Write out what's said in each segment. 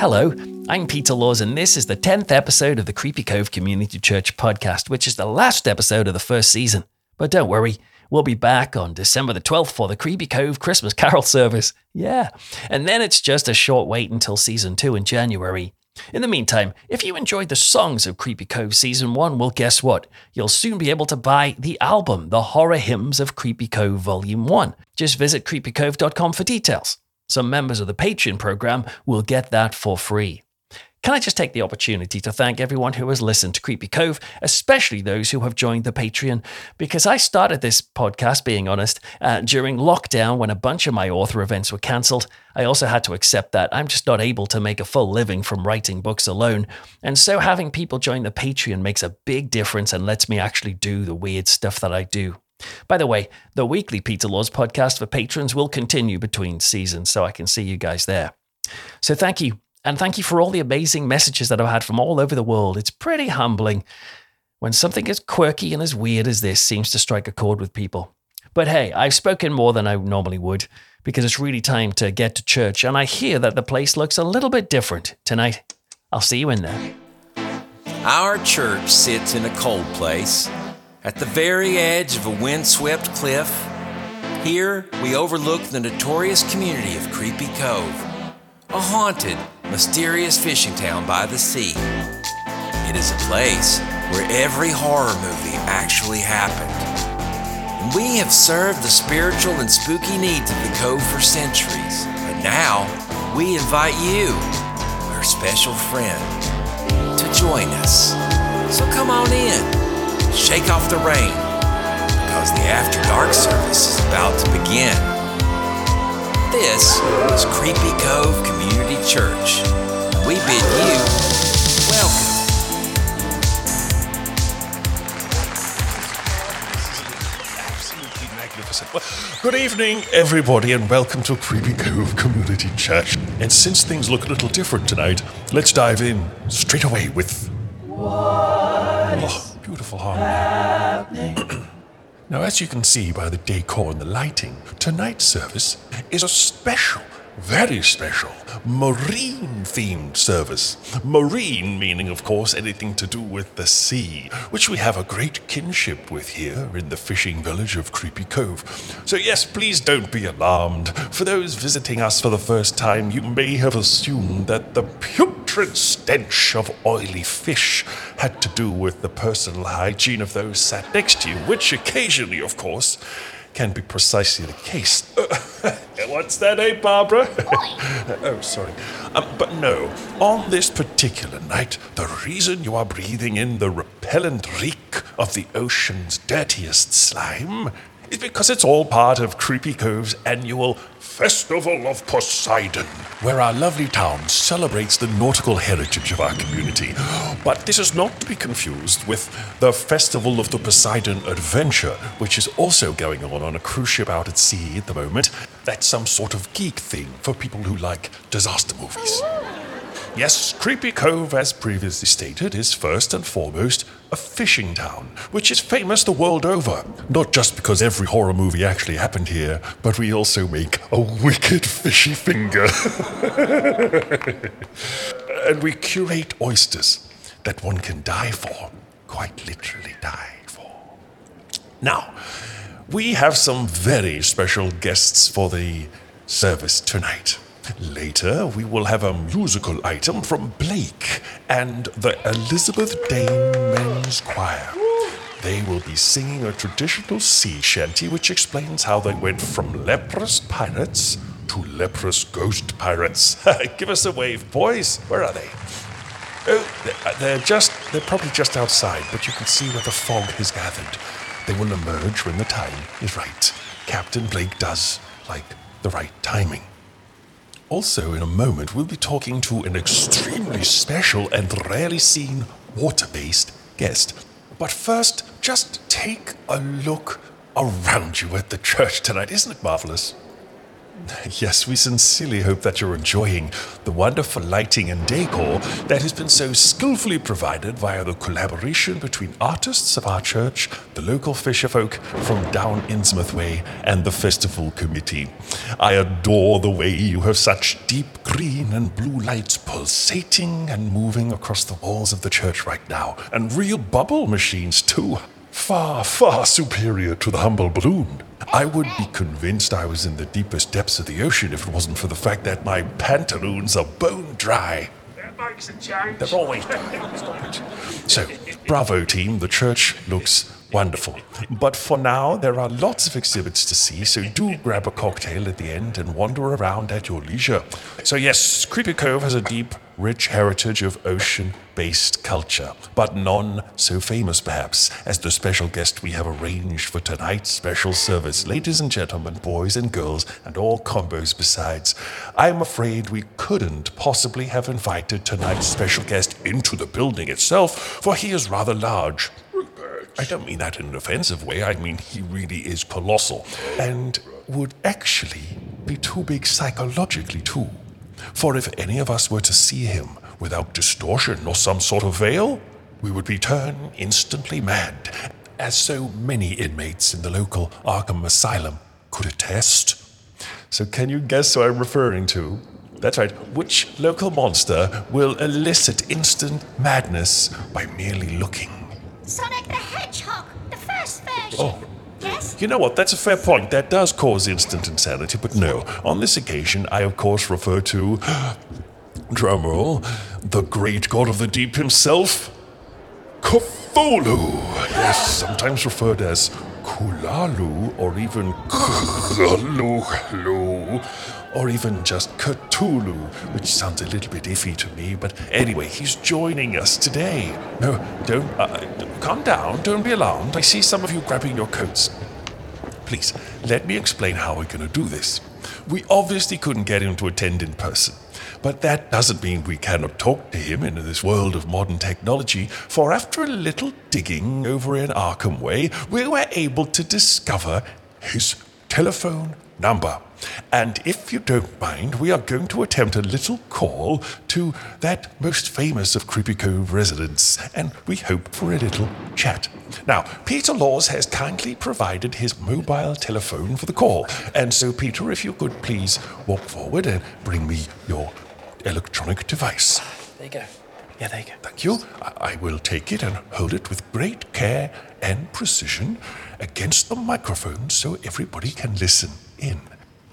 Hello, I'm Peter Laws, and this is the 10th episode of the Creepy Cove Community Church podcast, which is the last episode of the first season. But don't worry, we'll be back on December the 12th for the Creepy Cove Christmas Carol service. Yeah. And then it's just a short wait until season 2 in January. In the meantime, if you enjoyed the songs of Creepy Cove Season 1, well, guess what? You'll soon be able to buy the album, The Horror Hymns of Creepy Cove Volume 1. Just visit creepycove.com for details. Some members of the Patreon program will get that for free. Can I just take the opportunity to thank everyone who has listened to Creepy Cove, especially those who have joined the Patreon? Because I started this podcast, being honest, uh, during lockdown when a bunch of my author events were cancelled. I also had to accept that I'm just not able to make a full living from writing books alone. And so having people join the Patreon makes a big difference and lets me actually do the weird stuff that I do. By the way, the weekly Peter Laws podcast for patrons will continue between seasons, so I can see you guys there. So thank you and thank you for all the amazing messages that I've had from all over the world. It's pretty humbling when something as quirky and as weird as this seems to strike a chord with people. But hey, I've spoken more than I normally would because it's really time to get to church, and I hear that the place looks a little bit different tonight. I'll see you in there. Our church sits in a cold place, at the very edge of a windswept cliff. Here, we overlook the notorious community of Creepy Cove, a haunted, mysterious fishing town by the sea. It is a place where every horror movie actually happened. We have served the spiritual and spooky needs of the Cove for centuries. But now, we invite you, our special friend, to join us. So come on in, shake off the rain, because the After Dark service is about to begin. This is Creepy Cove Community Church. We bid you welcome. Absolutely magnificent. Well, good evening, everybody, and welcome to Creepy Cove Community Church. And since things look a little different tonight, let's dive in straight away with. Oh, beautiful harmony. now, as you can see by the decor and the lighting, tonight's service is a special, very special, marine themed service. Marine meaning, of course, anything to do with the sea, which we have a great kinship with here in the fishing village of Creepy Cove. So, yes, please don't be alarmed. For those visiting us for the first time, you may have assumed that the putrid stench of oily fish had to do with the personal hygiene of those sat next to you, which occasionally, of course, can be precisely the case. What's that, eh, Barbara? oh, sorry. Um, but no, on this particular night, the reason you are breathing in the repellent reek of the ocean's dirtiest slime is because it's all part of Creepy Cove's annual Festival of Poseidon, where our lovely town celebrates the nautical heritage of our community. But this is not to be confused with the Festival of the Poseidon Adventure, which is also going on on a cruise ship out at sea at the moment. That's some sort of geek thing for people who like disaster movies. Yes, Creepy Cove, as previously stated, is first and foremost a fishing town, which is famous the world over. Not just because every horror movie actually happened here, but we also make a wicked fishy finger. and we curate oysters that one can die for. Quite literally die for. Now, we have some very special guests for the service tonight. Later, we will have a musical item from Blake and the Elizabeth Dane Men's Choir. They will be singing a traditional sea shanty which explains how they went from leprous pirates to leprous ghost pirates. Give us a wave, boys. Where are they? Oh, they're just, they're probably just outside, but you can see where the fog has gathered. They will emerge when the time is right. Captain Blake does like the right timing. Also, in a moment, we'll be talking to an extremely special and rarely seen water based guest. But first, just take a look around you at the church tonight. Isn't it marvelous? Yes, we sincerely hope that you're enjoying the wonderful lighting and decor that has been so skillfully provided via the collaboration between artists of our church, the local fisherfolk from down Innsmouth Way, and the festival committee. I adore the way you have such deep green and blue lights pulsating and moving across the walls of the church right now, and real bubble machines too. Far, far superior to the humble balloon. I would be convinced I was in the deepest depths of the ocean if it wasn't for the fact that my pantaloons are bone dry. That makes a change. They're always dry. Stop it. So, bravo team, the church looks wonderful. But for now, there are lots of exhibits to see, so do grab a cocktail at the end and wander around at your leisure. So, yes, Creepy Cove has a deep, rich heritage of ocean based culture, but none so famous, perhaps, as the special guest we have arranged for tonight's special service. Ladies and gentlemen, boys and girls, and all combos besides, I'm afraid we couldn't possibly have invited tonight's special guest into the building itself, for he is rather large. I don't mean that in an offensive way. I mean he really is colossal and would actually be too big psychologically, too. For if any of us were to see him without distortion or some sort of veil, we would be turned instantly mad, as so many inmates in the local Arkham Asylum could attest. So, can you guess who I'm referring to? That's right. Which local monster will elicit instant madness by merely looking? Sonic the Hedgehog, the first version. Oh. You know what? That's a fair point. That does cause instant insanity, but no. On this occasion, I of course refer to. Drumroll, the great god of the deep himself, Cthulhu. Yes, sometimes referred as Kulalu or even Cthulhu or even just Cthulhu, which sounds a little bit iffy to me. But anyway, he's joining us today. No, don't. Uh, calm down. Don't be alarmed. I see some of you grabbing your coats. Please, let me explain how we're going to do this. We obviously couldn't get him to attend in person. But that doesn't mean we cannot talk to him in this world of modern technology, for after a little digging over in Arkham Way, we were able to discover his telephone number. And if you don't mind, we are going to attempt a little call to that most famous of Creepy Cove residents, and we hope for a little chat. Now, Peter Laws has kindly provided his mobile telephone for the call, and so, Peter, if you could please walk forward and bring me your electronic device. There you go. Yeah, there you go. Thank you. I I will take it and hold it with great care and precision against the microphone so everybody can listen in.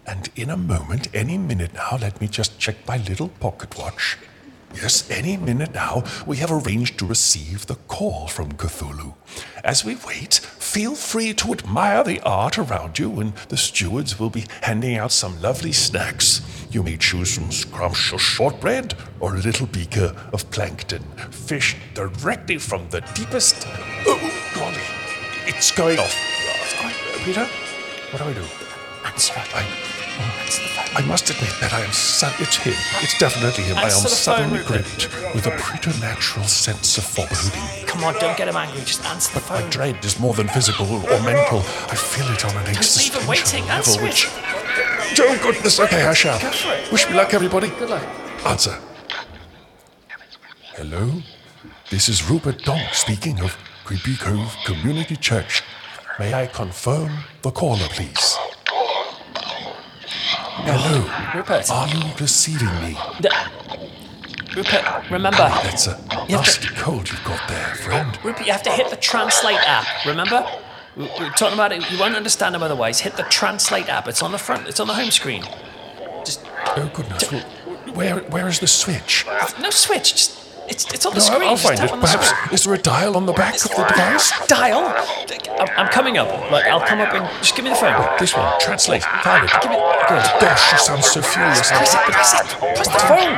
And in a moment, any minute now, let me just check my little pocket watch. Yes, any minute now, we have arranged to receive the call from Cthulhu. As we wait, feel free to admire the art around you, and the stewards will be handing out some lovely snacks. You may choose some scrumptious shortbread or a little beaker of plankton, fished directly from the deepest. Oh, golly, it's going off. Peter, what do I do? Answer it. I, oh, Answer the phone. I must admit that I am su- it's him. It's definitely him. I am Answer the phone, suddenly gripped with a preternatural sense of foreboding. Come on, don't get him angry. Just answer the phone. My dread is more than physical or mental. I feel it on an leave him existential waiting. level, Answer which... Oh, goodness. Okay, I shall. Wish me luck, everybody. Good luck. Answer. Hello? This is Rupert Donk speaking of Creepy Cove Community Church. May I confirm the caller, please? Hello. Rupert. Are you receiving me? D- Rupert, remember. That's a have to- nasty cold you've got there, friend. Rupert, you have to hit the translate app. Remember? We- We're talking about it. You won't understand them otherwise. Hit the translate app. It's on the front. It's on the home screen. Just Oh, goodness. Where, where is the switch? Uh, no switch. Just it's it's on the No, screen. I'll, I'll find it. Perhaps, screen. is there a dial on the back of the device? Dial. I'm, I'm coming up. Like I'll come up and just give me the phone. This one. Translate. Find it. Give me. Good. Gosh, she sounds so furious. Press it. Press it. Press the phone.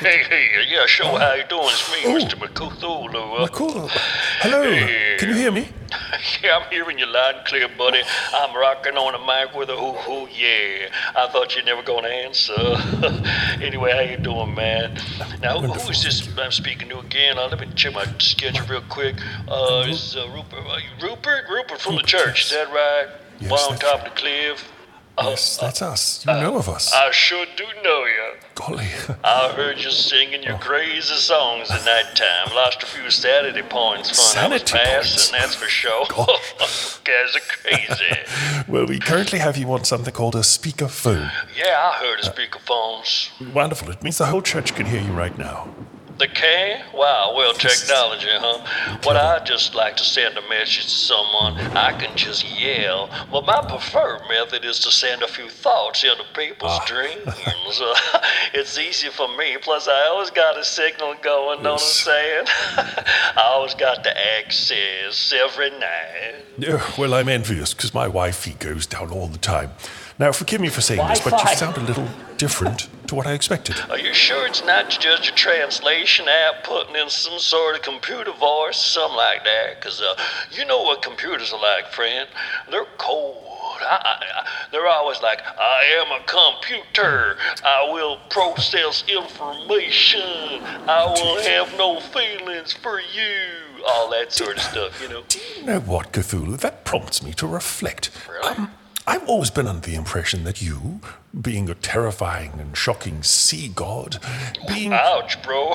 Hey, hey, yeah, sure. How you doing? It's me, Oh. Mr. McCthulhu. Uh, Cool. Hello. Can you hear me? yeah, I'm hearing you loud and clear, buddy. I'm rocking on a mic with a hoo hoo, yeah. I thought you'd never gonna answer. anyway, how you doing, man? Now, who, who is this I'm speaking to again? Uh, let me check my schedule real quick. Uh, uh, Rupert. Uh, Rupert? Rupert from the church, is that right? Yes, One on top of the cliff? Oh, yes, that's us. You uh, know of us. I sure do know you. Golly. I heard you singing your oh. crazy songs at night time. Lost a few sanity points fun I was Sanity points? passing, that's for sure. Guys are crazy. well, we currently have you on something called a speakerphone. yeah, I heard a of speakerphones. Wonderful. It means the whole church can hear you right now. The K? Wow, well, technology, huh? What I just like to send a message to someone, I can just yell. But my preferred method is to send a few thoughts into people's dreams. Uh, it's easy for me. Plus, I always got a signal going, know what I'm Yes. saying? I always got the access every night. Yeah, well, I'm envious because my Wi-Fi goes down all the time. Now, forgive me for saying this, but you sound a little different to what I expected. Are you sure it's not just a translation app putting in some sort of computer voice, something like that? Because uh, you know what computers are like, friend. They're cold. I, I, I, they're always like, I am a computer. I will process information. I will have no feelings for you. All that sort of stuff, you know. Do you know what, Cthulhu? That prompts me to reflect. Really? Um, I've always been under the impression that you, being a terrifying and shocking sea god, being. Ouch, bro.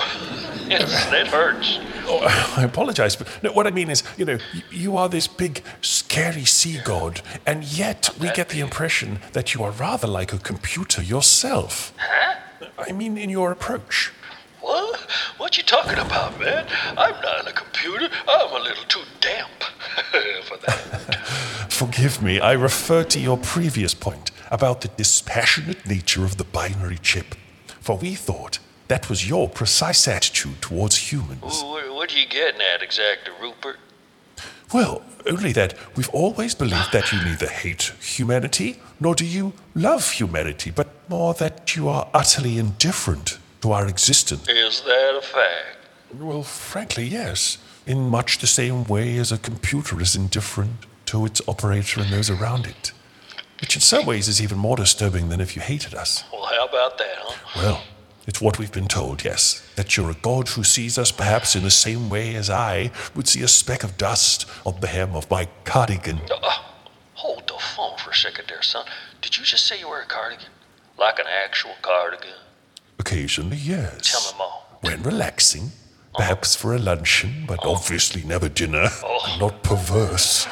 yes, that hurts. Oh, I apologize, but no, what I mean is, you know, you are this big, scary sea god, and yet we get the impression that you are rather like a computer yourself. Huh? I mean, in your approach. What? What you talking about, man? I'm not a computer. I'm a little too damp for that. Forgive me, I refer to your previous point about the dispassionate nature of the binary chip. For we thought that was your precise attitude towards humans. What, are you getting at exactly, Rupert? Well, only that we've always believed that you neither hate humanity nor do you love humanity, but more that you are utterly indifferent to our existence. Is that a fact? Well, frankly, yes. In much the same way as a computer is indifferent to its operator and those around it. Which in some ways is even more disturbing than if you hated us. Well, how about that, huh? Well, it's what we've been told, yes. That you're a god who sees us perhaps in the same way as I would see a speck of dust on the hem of my cardigan. Uh, hold the phone for a second there, son. Did you just say you wear a cardigan? Like an actual cardigan? Occasionally, yes. Tell me more. When relaxing, perhaps for a luncheon, but obviously never dinner. Oh. I'm not perverse.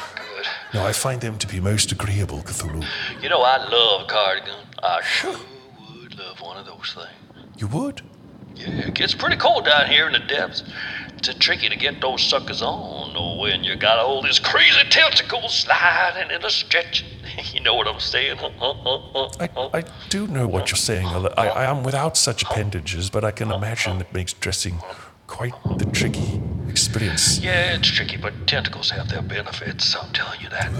No, I find them to be most agreeable, Cthulhu. You know, I love a cardigan. I sure would love one of those things. You would? Yeah, it gets pretty cold down here in the depths. It's tricky to get those suckers on, though, when you got all these crazy tentacles sliding and a stretching. you know what I'm saying? I, I do know what you're saying. I, I am without such appendages, but I can imagine it makes dressing quite the tricky experience. Yeah, it's tricky, but tentacles have their benefits. I'm telling you that.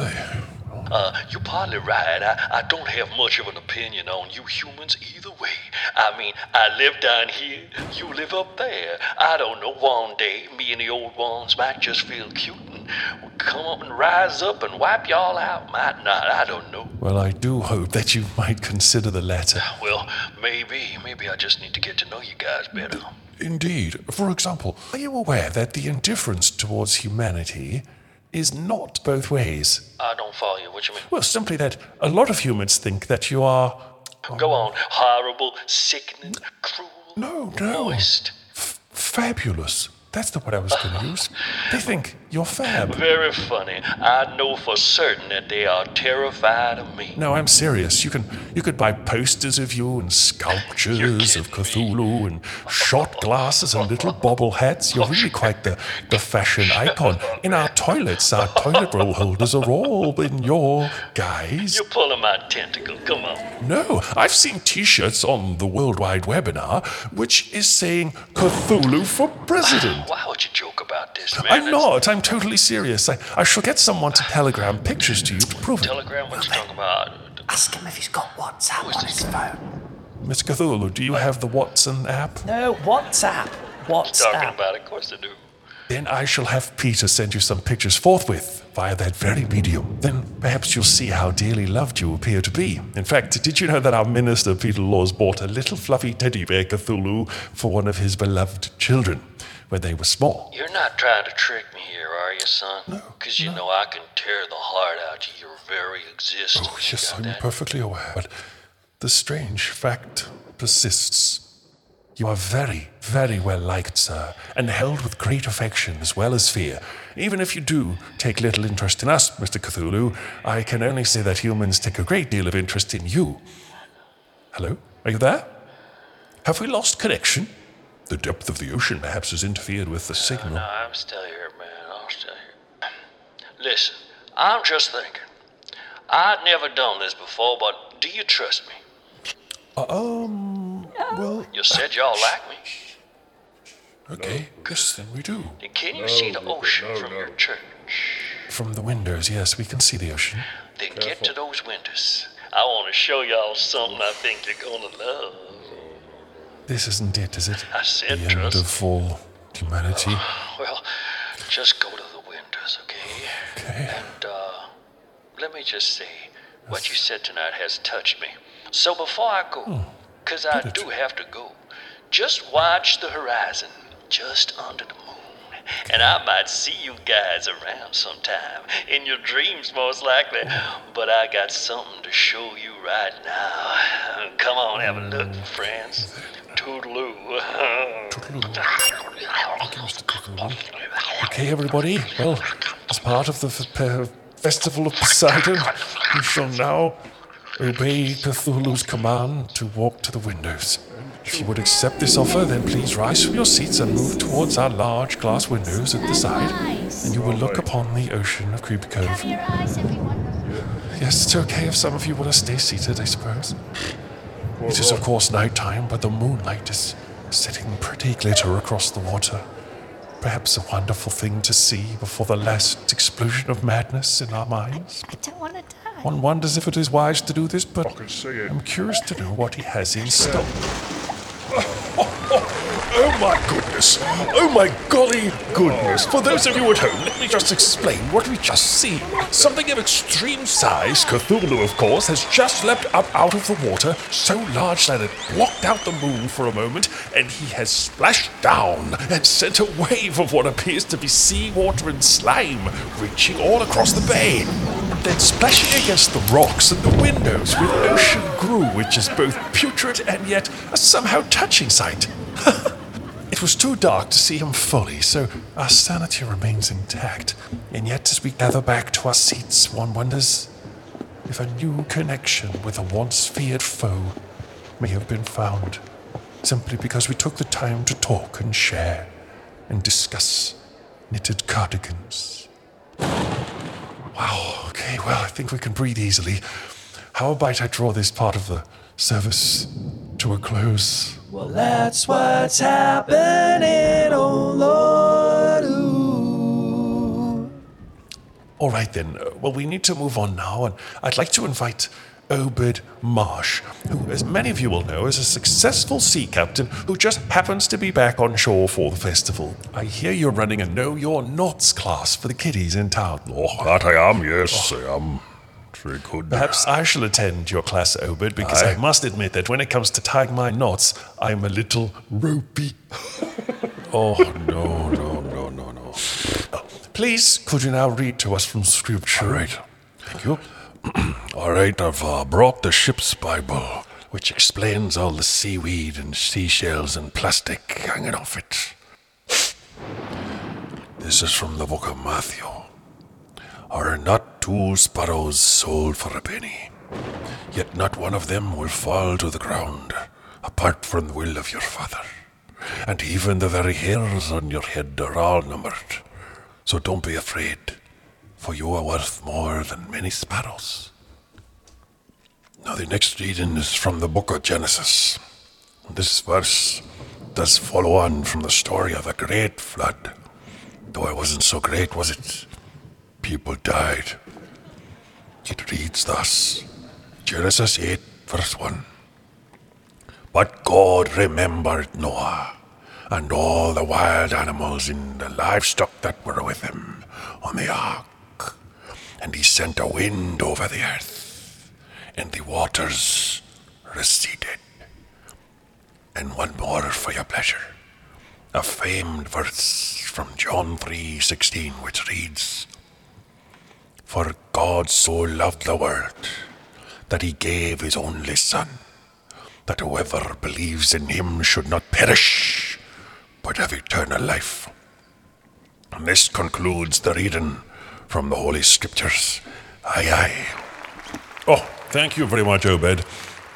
Uh, you're partly right. I, I don't have much of an opinion on you humans either way. I mean, I live down here, you live up there. I don't know, one day, me and the old ones might just feel cute and we'll come up and rise up and wipe y'all out. Might not, I don't know. Well, I do hope that you might consider the latter. Well, maybe, maybe I just need to get to know you guys better. Indeed. For example, are you aware that the indifference towards humanity is not both ways? I don't follow you. What do you mean? Well, simply that a lot of humans think that you are. Um, Go on. Horrible, sickening, cruel, No, no. moist. Fabulous. That's not what I was going to use. They think you're fab. Very funny. I know for certain that they are terrified of me. No, I'm serious. You can you could buy posters of you and sculptures of Cthulhu and shot glasses and little bobble hats. You're really quite the, the fashion icon. In our toilets, our toilet roll holders are all in your guise. You're pulling my tentacle. Come on. No, I've seen T-shirts on the World Wide Webinar which is saying Cthulhu for president. Why would you joke about this, man? I'm That's- not. I'm totally serious. I, I shall get someone to telegram pictures to you to prove it. Telegram, what you talking about? Ask him if he's got WhatsApp on his phone. Miss Cthulhu, do you have the Watson app? No, WhatsApp. WhatsApp. Talking about it, of course I do. Then I shall have Peter send you some pictures forthwith via that very medium. Then perhaps you'll see how dearly loved you appear to be. In fact, did you know that our minister, Peter Laws, bought a little fluffy teddy bear Cthulhu for one of his beloved children when they were small? You're not trying to trick me here, are you, son? No. Because you know I can tear the heart out of your very existence. Oh, yes, I'm that? perfectly aware. But the strange fact persists. You are very, very well liked, sir, and held with great affection as well as fear. Even if you do take little interest in us, Mr. Cthulhu, I can only say that humans take a great deal of interest in you. Hello? Are you there? Have we lost connection? The depth of the ocean perhaps has interfered with the signal. No, I'm still here, man. I'm still here. Listen, I'm just thinking. I'd never done this before, but do you trust me? Uh, um, well, You said y'all like me. okay. Yes, then we do. Then can you see the ocean from your church? From the windows, yes, we can see the ocean. Then get to those windows. I want to show y'all something I think you're gonna love. This isn't it, is it? I said the end of all humanity. Well, just go to the windows, okay? Okay. And uh, let me just say, what you said tonight has touched me. So before I go, because I do have to go, just watch the horizon, just under the moon. And I might see you guys around sometime, in your dreams most likely. But I got something to show you right now. Come on, have a look, friends. Toodaloo. Okay, everybody. Well, as part of the f- Festival of Poseidon, we shall now obey Cthulhu's command to walk to the windows. If you would accept this offer, then please rise from your seats and move towards our large glass windows at the side, and you will look upon the ocean of Creepy Cove. Cover your eyes, everyone. Yes, it's okay if some of you want to stay seated, I suppose. It is, of course, night time, but the moonlight is setting pretty glitter across the water. Perhaps a wonderful thing to see before the last explosion of madness in our minds. I don't want to die. One wonders if it is wise to do this, but I'm curious to know what he has in store. Oh, oh, oh my goodness! Oh my golly goodness! For those of you at home, let me just explain what we just see. Something of extreme size, Cthulhu, of course, has just leapt up out of the water, so large that it blocked out the moon for a moment, and he has splashed down and sent a wave of what appears to be seawater and slime reaching all across the bay. Then splashing against the rocks and the windows with ocean grew, which is both putrid and yet a somehow touching sight. It was too dark to see him fully, so our sanity remains intact. And yet, as we gather back to our seats, one wonders if a new connection with a once feared foe may have been found, simply because we took the time to talk and share and discuss knitted cardigans. Wow, okay, well, I think we can breathe easily. How about I draw this part of the service to a close? Well, that's what's happening, oh Lord. Ooh. All right then. Well, we need to move on now, and I'd like to invite Obed Marsh, who, as many of you will know, is a successful sea captain who just happens to be back on shore for the festival. I hear you're running a Know Your Knots class for the kiddies in town. Oh, that I am, yes, I am. Very good. Perhaps I shall attend your class, Obed, because I must admit that when it comes to tying my knots, I'm a little ropey. Oh, no, no, no, no, no. Please, could you now read to us from Scripture? All right. Thank you. All right, I've uh, brought the ship's Bible, which explains all the seaweed and seashells and plastic hanging off it. This is from the book of Matthew. Are not two sparrows sold for a penny? Yet not one of them will fall to the ground, apart from the will of your Father. And even the very hairs on your head are all numbered. So don't be afraid, for you are worth more than many sparrows. Now, the next reading is from the book of Genesis. This verse does follow on from the story of the great flood. Though it wasn't so great, was it? People died. It reads thus Genesis 8, verse 1. But God remembered Noah and all the wild animals and the livestock that were with him on the ark. And he sent a wind over the earth, and the waters receded. And one more for your pleasure. a famed verse from John 3:16 which reads For God so loved the world that he gave his only son that whoever believes in him should not perish but have eternal life. And this concludes the reading from the Holy Scriptures. Aye aye. Oh, thank you very much, Obed.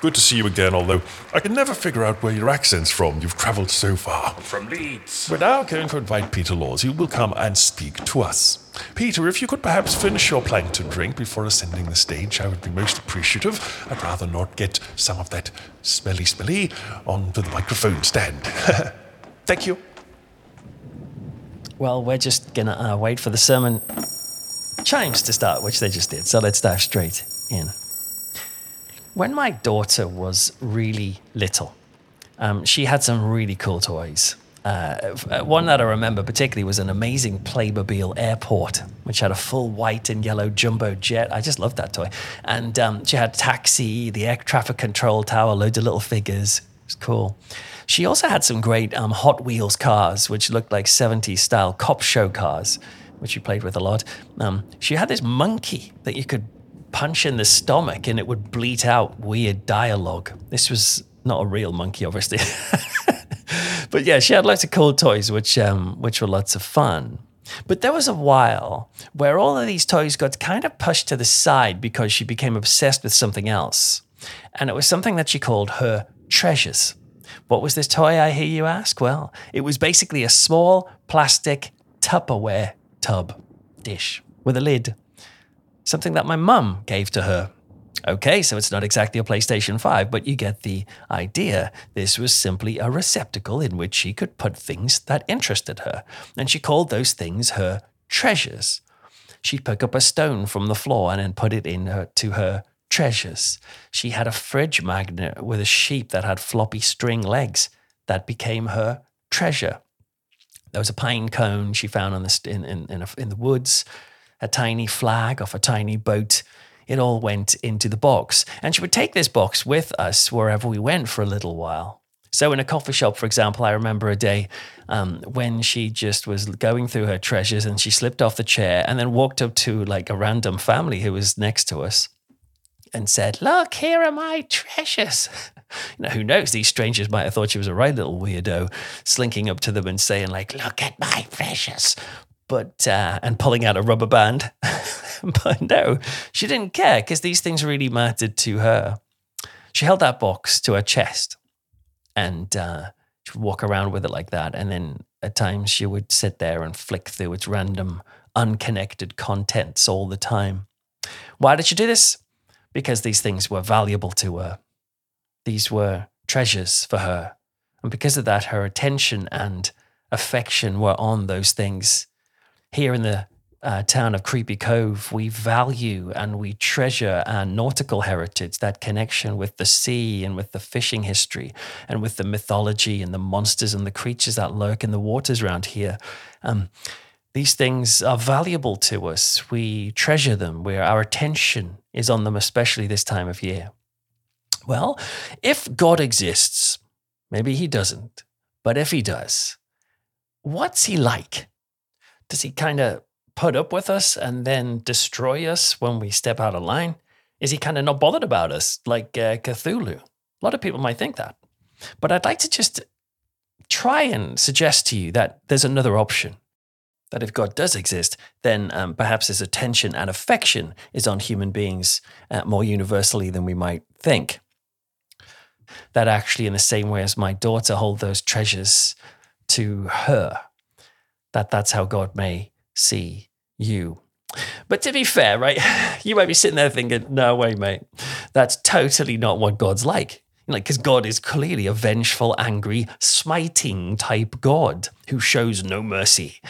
Good to see you again, although I can never figure out where your accent's from. You've travelled so far. From Leeds. We're now going to invite Peter Laws, who will come and speak to us. Peter, if you could perhaps finish your plankton drink before ascending the stage, I would be most appreciative. I'd rather not get some of that smelly smelly onto the microphone stand. Thank you. Well, we're just gonna uh, wait for the sermon chimes to start, which they just did. So let's dive straight in. When my daughter was really little, um, she had some really cool toys. Uh, uh, one that I remember particularly was an amazing Playmobil airport, which had a full white and yellow jumbo jet. I just loved that toy. And um, she had taxi, the air traffic control tower, loads of little figures. It was cool. She also had some great um, Hot Wheels cars, which looked like 70s style cop show cars, which she played with a lot. Um, she had this monkey that you could punch in the stomach and it would bleat out weird dialogue. This was not a real monkey, obviously. but yeah, she had lots of cool toys, which um, which were lots of fun. But there was a while where all of these toys got kind of pushed to the side because she became obsessed with something else. And it was something that she called her treasures. What was this toy, I hear you ask? Well, it was basically a small plastic Tupperware tub dish with a lid. Something that my mum gave to her. Okay, so it's not exactly a PlayStation 5, but you get the idea. This was simply a receptacle in which she could put things that interested her. And she called those things her treasures. She'd pick up a stone from the floor and then put it in her, to her treasures. She had a fridge magnet with a sheep that had floppy string legs. That became her treasure. There was a pine cone she found the, in, in, in, a, in the woods, a tiny flag off a tiny boat. It all went into the box. And she would take this box with us wherever we went for a little while. So, in a coffee shop, for example, I remember a day um, when she just was going through her treasures and she slipped off the chair and then walked up to like a random family who was next to us and said, Look, here are my treasures. You know, who knows? These strangers might have thought she was a right little weirdo, slinking up to them and saying, like, look at my treasures. But, uh, and pulling out a rubber band. but no, she didn't care because these things really mattered to her. She held that box to her chest and uh, she would walk around with it like that. And then at times she would sit there and flick through its random, unconnected contents all the time. Why did she do this? Because these things were valuable to her. These were treasures for her. And because of that, her attention and affection were on those things. Here in the uh, town of Creepy Cove, we value and we treasure our nautical heritage, that connection with the sea and with the fishing history and with the mythology and the monsters and the creatures that lurk in the waters around here. Um, these things are valuable to us. We treasure them, where our attention is on them, especially this time of year. Well, if God exists, maybe he doesn't, but if he does, what's he like? Does he kind of put up with us and then destroy us when we step out of line? Is he kind of not bothered about us like uh, Cthulhu? A lot of people might think that. But I'd like to just try and suggest to you that there's another option. That if God does exist, then um, perhaps his attention and affection is on human beings uh, more universally than we might think. That actually, in the same way as my daughter hold those treasures to her, that that's how God may see you. But to be fair, right, you might be sitting there thinking, no way, mate. That's totally not what God's like. Like, because God is clearly a vengeful, angry, smiting type God who shows no mercy.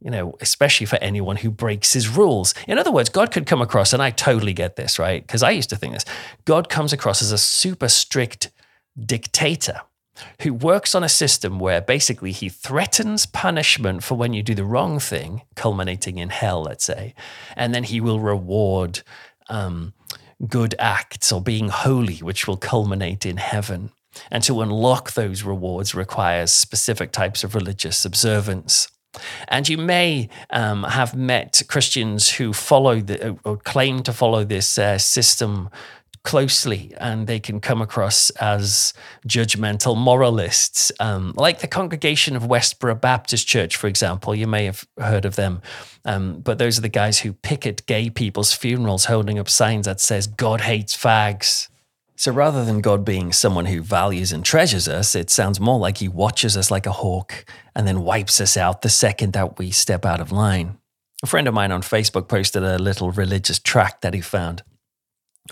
You know, especially for anyone who breaks his rules. In other words, God could come across, and I totally get this, right? Because I used to think this God comes across as a super strict dictator who works on a system where basically he threatens punishment for when you do the wrong thing, culminating in hell, let's say, and then he will reward um, good acts or being holy, which will culminate in heaven. And to unlock those rewards requires specific types of religious observance. And you may um, have met Christians who follow the, or claim to follow this uh, system closely and they can come across as judgmental moralists. Um, like the congregation of Westboro Baptist Church, for example, you may have heard of them. Um, but those are the guys who picket gay people's funerals holding up signs that says, God hates fags. So rather than God being someone who values and treasures us, it sounds more like he watches us like a hawk and then wipes us out the second that we step out of line. A friend of mine on Facebook posted a little religious tract that he found.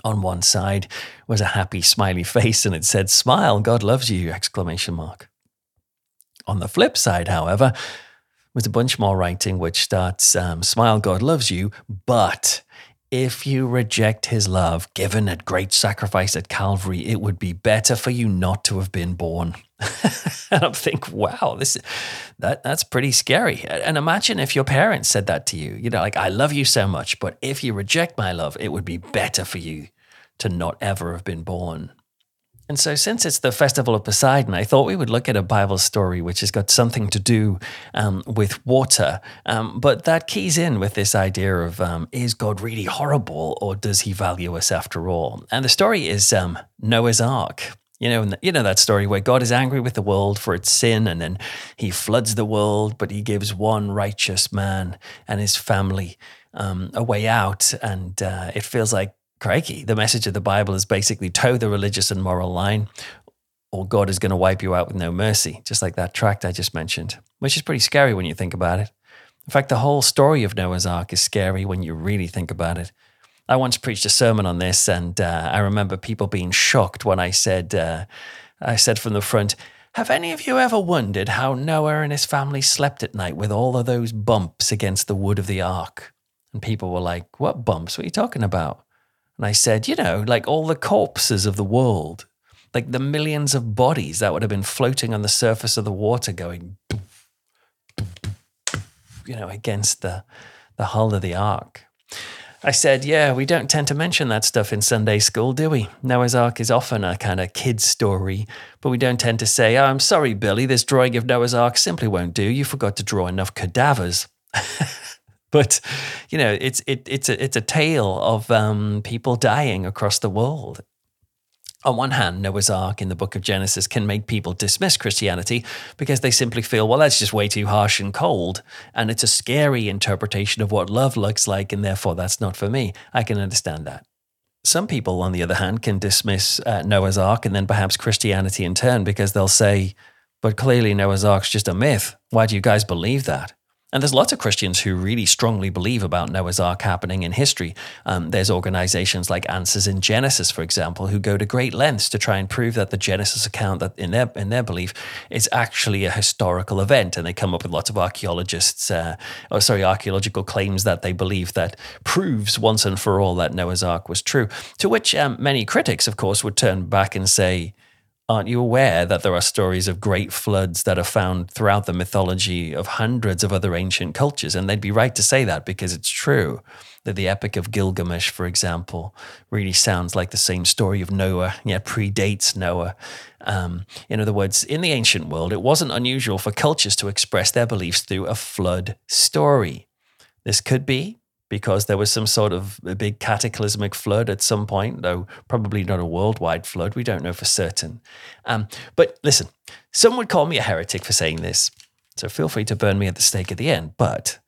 On one side was a happy smiley face and it said, Smile, God loves you! exclamation mark. On the flip side, however, was a bunch more writing which starts, um, Smile, God loves you, but if you reject his love given at great sacrifice at Calvary, it would be better for you not to have been born. and I'm thinking, wow, this that that's pretty scary. And imagine if your parents said that to you. You know, like I love you so much, but if you reject my love, it would be better for you to not ever have been born. And so, since it's the festival of Poseidon, I thought we would look at a Bible story which has got something to do um, with water. Um, but that keys in with this idea of um, is God really horrible or does he value us after all? And the story is um, Noah's Ark. You know, you know that story where God is angry with the world for its sin, and then He floods the world, but He gives one righteous man and his family um, a way out, and uh, it feels like crikey, the message of the Bible is basically toe the religious and moral line, or God is going to wipe you out with no mercy, just like that tract I just mentioned, which is pretty scary when you think about it. In fact, the whole story of Noah's Ark is scary when you really think about it. I once preached a sermon on this, and uh, I remember people being shocked when I said, uh, I said from the front, have any of you ever wondered how Noah and his family slept at night with all of those bumps against the wood of the ark? And people were like, What bumps? What are you talking about? And I said, You know, like all the corpses of the world, like the millions of bodies that would have been floating on the surface of the water going, you know, against the, the hull of the ark. I said, Yeah, we don't tend to mention that stuff in Sunday school, do we? Noah's Ark is often a kind of kid's story, but we don't tend to say, oh, I'm sorry, Billy, this drawing of Noah's Ark simply won't do. You forgot to draw enough cadavers. but you know, it's it, it's a it's a tale of um, people dying across the world on one hand, Noah's Ark in the book of Genesis can make people dismiss Christianity because they simply feel, well, that's just way too harsh and cold. And it's a scary interpretation of what love looks like, and therefore that's not for me. I can understand that. Some people, on the other hand, can dismiss uh, Noah's Ark and then perhaps Christianity in turn because they'll say, but clearly Noah's Ark's just a myth. Why do you guys believe that? And there's lots of Christians who really strongly believe about Noah's Ark happening in history. Um, there's organizations like Answers in Genesis, for example, who go to great lengths to try and prove that the Genesis account, that in their in their belief, is actually a historical event, and they come up with lots of archaeologists, uh, or sorry, archaeological claims that they believe that proves once and for all that Noah's Ark was true. To which um, many critics, of course, would turn back and say, Aren't you aware that there are stories of great floods that are found throughout the mythology of hundreds of other ancient cultures? And they'd be right to say that because it's true. That the Epic of Gilgamesh, for example, really sounds like the same story of Noah, yet predates Noah. Um, in other words, in the ancient world, it wasn't unusual for cultures to express their beliefs through a flood story. This could be because there was some sort of a big cataclysmic flood at some point, though probably not a worldwide flood. We don't know for certain. Um, but listen, some would call me a heretic for saying this. So feel free to burn me at the stake at the end. But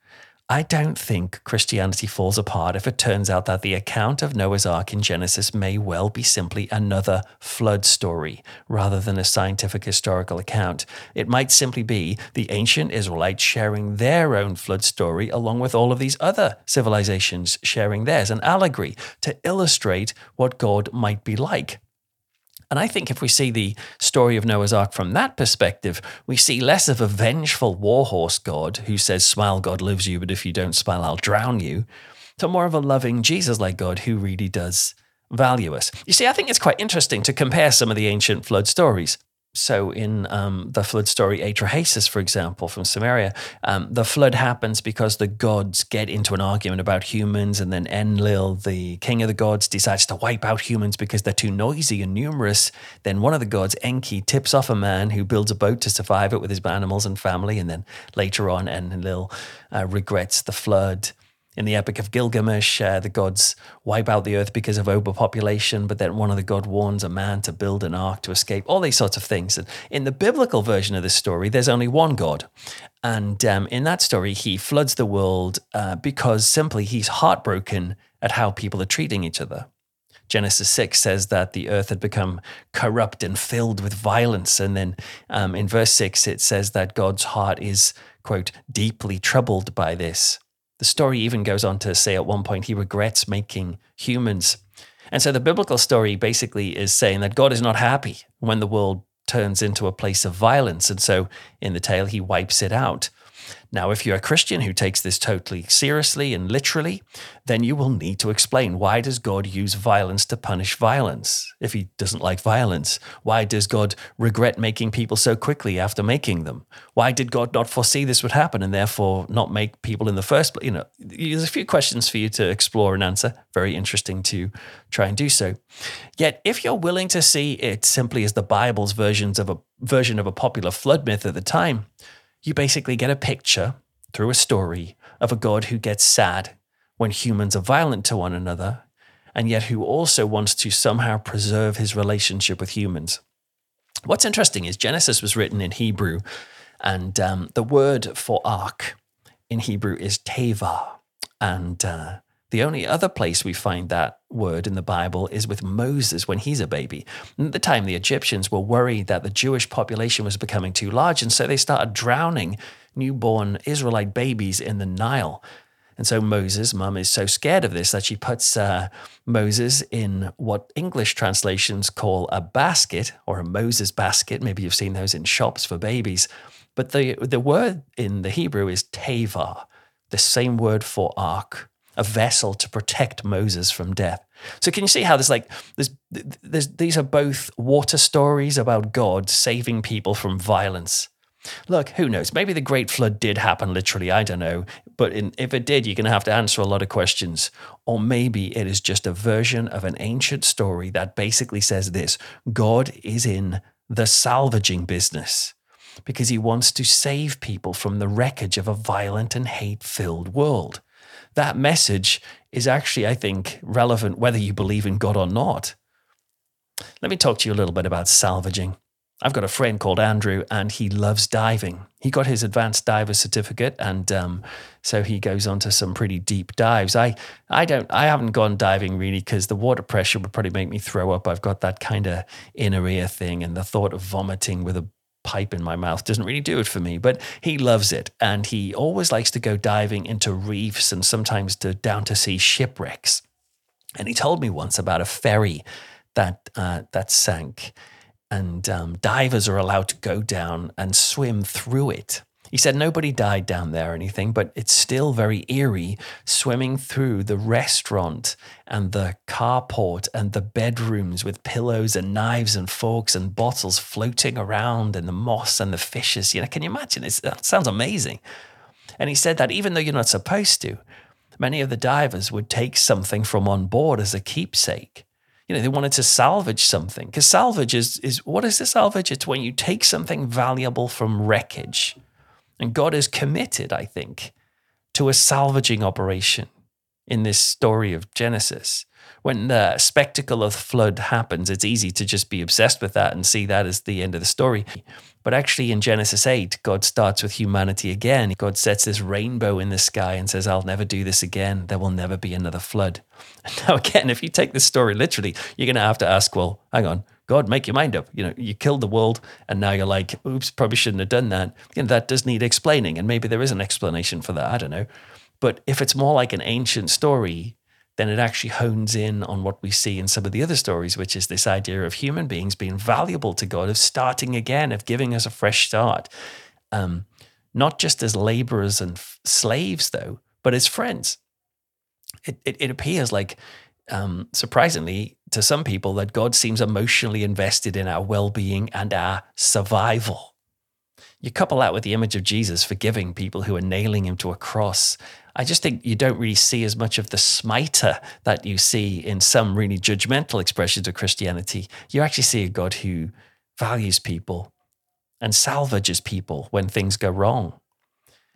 I don't think Christianity falls apart if it turns out that the account of Noah's Ark in Genesis may well be simply another flood story rather than a scientific historical account. It might simply be the ancient Israelites sharing their own flood story along with all of these other civilizations sharing theirs, an allegory to illustrate what God might be like. And I think if we see the story of Noah's Ark from that perspective, we see less of a vengeful warhorse God who says, Smile, God loves you, but if you don't smile, I'll drown you, to more of a loving Jesus like God who really does value us. You see, I think it's quite interesting to compare some of the ancient flood stories. So in um, the flood story Atrahasis, for example, from Sumeria, um, the flood happens because the gods get into an argument about humans, and then Enlil, the king of the gods, decides to wipe out humans because they're too noisy and numerous. Then one of the gods, Enki, tips off a man who builds a boat to survive it with his animals and family, and then later on, Enlil uh, regrets the flood. In the Epic of Gilgamesh, uh, the gods wipe out the earth because of overpopulation, but then one of the god warns a man to build an ark to escape, all these sorts of things. And in the biblical version of this story, there's only one God. And um, in that story, he floods the world uh, because simply he's heartbroken at how people are treating each other. Genesis 6 says that the earth had become corrupt and filled with violence. And then um, in verse 6, it says that God's heart is, quote, deeply troubled by this. The story even goes on to say at one point he regrets making humans. And so the biblical story basically is saying that God is not happy when the world turns into a place of violence. And so in the tale, he wipes it out. Now, if you're a Christian who takes this totally seriously and literally, then you will need to explain why does God use violence to punish violence if he doesn't like violence? Why does God regret making people so quickly after making them? Why did God not foresee this would happen and therefore not make people in the first place? You know, there's a few questions for you to explore and answer. Very interesting to try and do so. Yet, if you're willing to see it simply as the Bible's versions of a version of a popular flood myth at the time, you basically get a picture through a story of a God who gets sad when humans are violent to one another, and yet who also wants to somehow preserve his relationship with humans. What's interesting is Genesis was written in Hebrew, and um, the word for ark in Hebrew is teva. And uh, the only other place we find that word in the Bible is with Moses when he's a baby. At the time, the Egyptians were worried that the Jewish population was becoming too large, and so they started drowning newborn Israelite babies in the Nile. And so Moses' mum is so scared of this that she puts uh, Moses in what English translations call a basket or a Moses basket. Maybe you've seen those in shops for babies. But the, the word in the Hebrew is teva, the same word for ark a vessel to protect Moses from death. So can you see how there's like there's, there's these are both water stories about God saving people from violence. Look, who knows? Maybe the Great Flood did happen literally. I don't know. But in, if it did, you're going to have to answer a lot of questions. Or maybe it is just a version of an ancient story that basically says this God is in the salvaging business because he wants to save people from the wreckage of a violent and hate filled world that message is actually, I think, relevant whether you believe in God or not. Let me talk to you a little bit about salvaging. I've got a friend called Andrew, and he loves diving. He got his advanced diver certificate, and um, so he goes on to some pretty deep dives. I, I don't, I haven't gone diving really because the water pressure would probably make me throw up. I've got that kind of inner ear thing, and the thought of vomiting with a pipe in my mouth doesn't really do it for me, but he loves it. And he always likes to go diving into reefs and sometimes to down to sea shipwrecks. And he told me once about a ferry that uh, that sank, and um, divers are allowed to go down and swim through it. He said nobody died down there or anything, but it's still very eerie swimming through the restaurant and the carport and the bedrooms with pillows and knives and forks and bottles floating around and the moss and the fishes. You know, can you imagine? It's, that sounds amazing. And he said that even though you're not supposed to, many of the divers would take something from on board as a keepsake. You know, they wanted to salvage something because salvage is, is what is the salvage? It's when you take something valuable from wreckage and God is committed, I think, to a salvaging operation in this story of Genesis. When the spectacle of the flood happens, it's easy to just be obsessed with that and see that as the end of the story. But actually, in Genesis 8, God starts with humanity again. God sets this rainbow in the sky and says, I'll never do this again. There will never be another flood. Now, again, if you take this story literally, you're going to have to ask, well, hang on, God, make your mind up. You know, you killed the world, and now you're like, oops, probably shouldn't have done that. You know, that does need explaining, and maybe there is an explanation for that. I don't know. But if it's more like an ancient story, then it actually hones in on what we see in some of the other stories, which is this idea of human beings being valuable to God, of starting again, of giving us a fresh start. Um, not just as laborers and f- slaves, though, but as friends. It, it, it appears like um, surprisingly, to some people, that God seems emotionally invested in our well being and our survival. You couple that with the image of Jesus forgiving people who are nailing him to a cross. I just think you don't really see as much of the smiter that you see in some really judgmental expressions of Christianity. You actually see a God who values people and salvages people when things go wrong.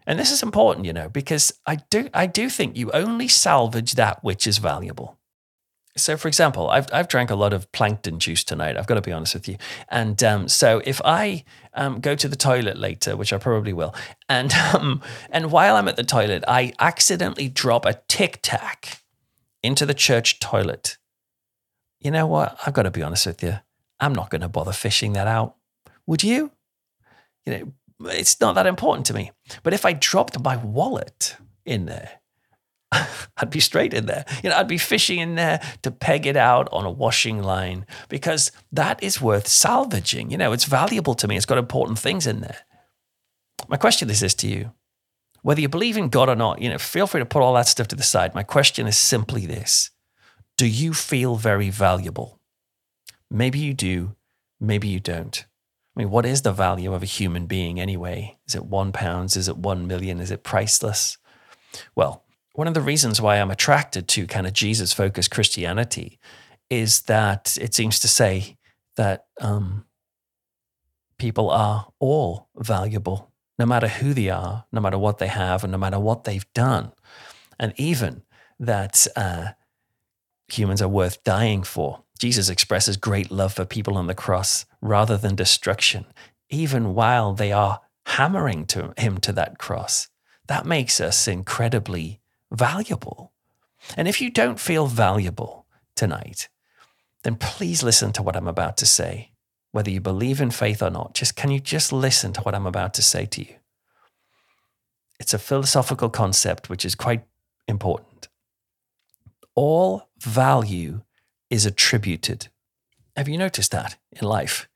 And this is important, you know, because I do I do think you only salvage that which is valuable. So, for example, I've I've drank a lot of plankton juice tonight. I've got to be honest with you. And um, so, if I um, go to the toilet later, which I probably will, and um, and while I'm at the toilet, I accidentally drop a tic tac into the church toilet. You know what? I've got to be honest with you. I'm not going to bother fishing that out. Would you? You know, it's not that important to me. But if I dropped my wallet in there, I'd be straight in there. You know, I'd be fishing in there to peg it out on a washing line because that is worth salvaging. You know, it's valuable to me. It's got important things in there. My question is this to you. Whether you believe in God or not, you know, feel free to put all that stuff to the side. My question is simply this. Do you feel very valuable? Maybe you do, maybe you don't. I mean, what is the value of a human being anyway? Is it one pounds? Is it one million? Is it priceless? Well, one of the reasons why I'm attracted to kind of Jesus focused Christianity is that it seems to say that um, people are all valuable, no matter who they are, no matter what they have, and no matter what they've done. And even that uh, humans are worth dying for. Jesus expresses great love for people on the cross rather than destruction, even while they are hammering to him to that cross. That makes us incredibly valuable. And if you don't feel valuable tonight, then please listen to what I'm about to say. Whether you believe in faith or not, just can you just listen to what I'm about to say to you? It's a philosophical concept which is quite important. All value is attributed. Have you noticed that in life?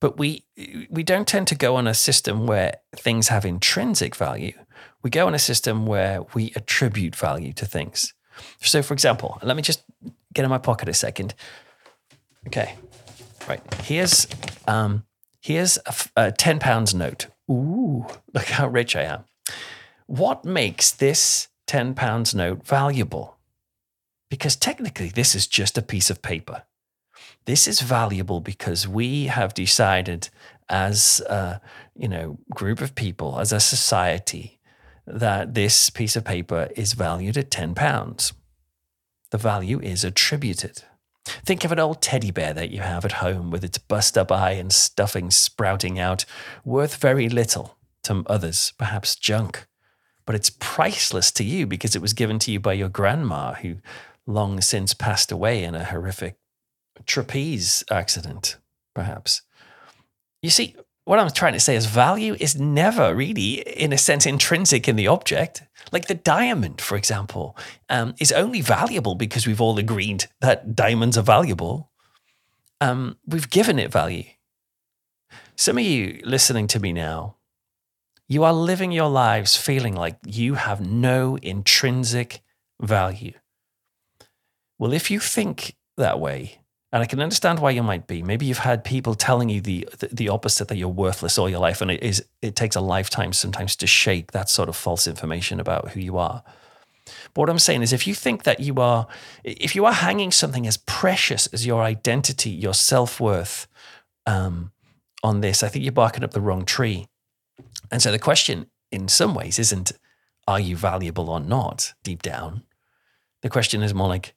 But we we don't tend to go on a system where things have intrinsic value. We go on a system where we attribute value to things. So, for example, let me just get in my pocket a second. Okay, right here's um, here's a, a ten pounds note. Ooh, look how rich I am. What makes this ten pounds note valuable? Because technically, this is just a piece of paper. This is valuable because we have decided as a you know group of people, as a society, that this piece of paper is valued at 10 pounds. The value is attributed. Think of an old teddy bear that you have at home with its bust up eye and stuffing sprouting out, worth very little to others, perhaps junk. But it's priceless to you because it was given to you by your grandma, who long since passed away in a horrific trapeze accident, perhaps. You see, what I'm trying to say is value is never really, in a sense, intrinsic in the object. Like the diamond, for example, um, is only valuable because we've all agreed that diamonds are valuable. Um, we've given it value. Some of you listening to me now, you are living your lives feeling like you have no intrinsic value. Well, if you think that way, and I can understand why you might be. Maybe you've had people telling you the, the, opposite that you're worthless all your life, and it is it takes a lifetime sometimes to shake that sort of false information about who you are. But what I'm saying is, if you think that you are, if you are hanging something as precious as your identity, your self worth, um, on this, I think you're barking up the wrong tree. And so the question, in some ways, isn't are you valuable or not deep down. The question is more like,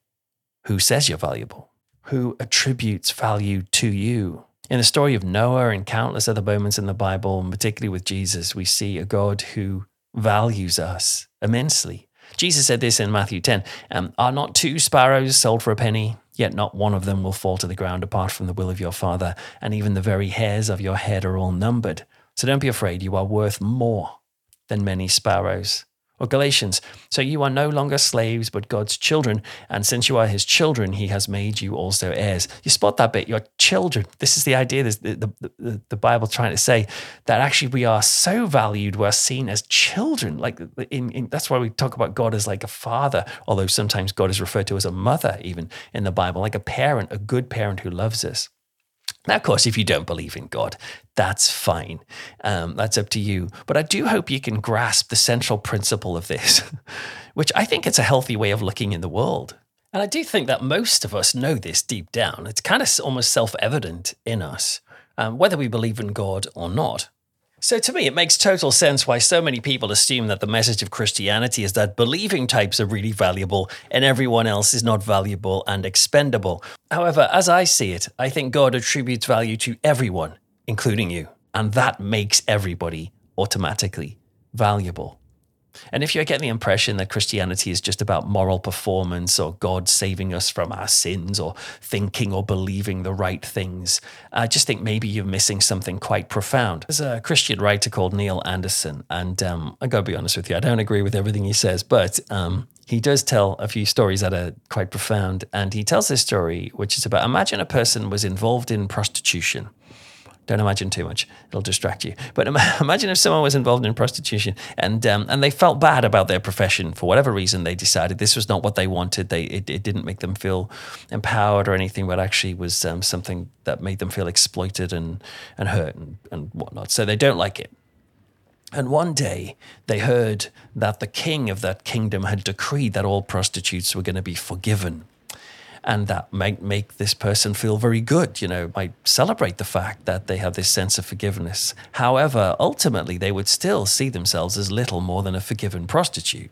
who says you're valuable? Who attributes value to you. In the story of Noah and countless other moments in the Bible, and particularly with Jesus, we see a God who values us immensely. Jesus said this in Matthew 10 um, Are not two sparrows sold for a penny? Yet not one of them will fall to the ground apart from the will of your Father, and even the very hairs of your head are all numbered. So don't be afraid, you are worth more than many sparrows. Or Galatians, so you are no longer slaves, but God's children. And since you are his children, he has made you also heirs. You spot that bit, you're children. This is the idea, this, the, the, the, the Bible trying to say that actually we are so valued, we're seen as children. Like in, in, that's why we talk about God as like a father, although sometimes God is referred to as a mother, even in the Bible, like a parent, a good parent who loves us. Now, of course, if you don't believe in God, that's fine. Um, that's up to you. But I do hope you can grasp the central principle of this, which I think it's a healthy way of looking in the world. And I do think that most of us know this deep down. It's kind of almost self evident in us, um, whether we believe in God or not. So, to me, it makes total sense why so many people assume that the message of Christianity is that believing types are really valuable and everyone else is not valuable and expendable. However, as I see it, I think God attributes value to everyone, including you, and that makes everybody automatically valuable. And if you're getting the impression that Christianity is just about moral performance or God saving us from our sins or thinking or believing the right things, I just think maybe you're missing something quite profound. There's a Christian writer called Neil Anderson, and um, I gotta be honest with you, I don't agree with everything he says, but um, he does tell a few stories that are quite profound. And he tells this story, which is about imagine a person was involved in prostitution don't imagine too much; it'll distract you. But imagine if someone was involved in prostitution and um, and they felt bad about their profession for whatever reason. They decided this was not what they wanted. They it, it didn't make them feel empowered or anything, but actually was um, something that made them feel exploited and and hurt and, and whatnot. So they don't like it. And one day they heard that the king of that kingdom had decreed that all prostitutes were going to be forgiven and that might make this person feel very good, you know, might celebrate the fact that they have this sense of forgiveness. However, ultimately, they would still see themselves as little more than a forgiven prostitute.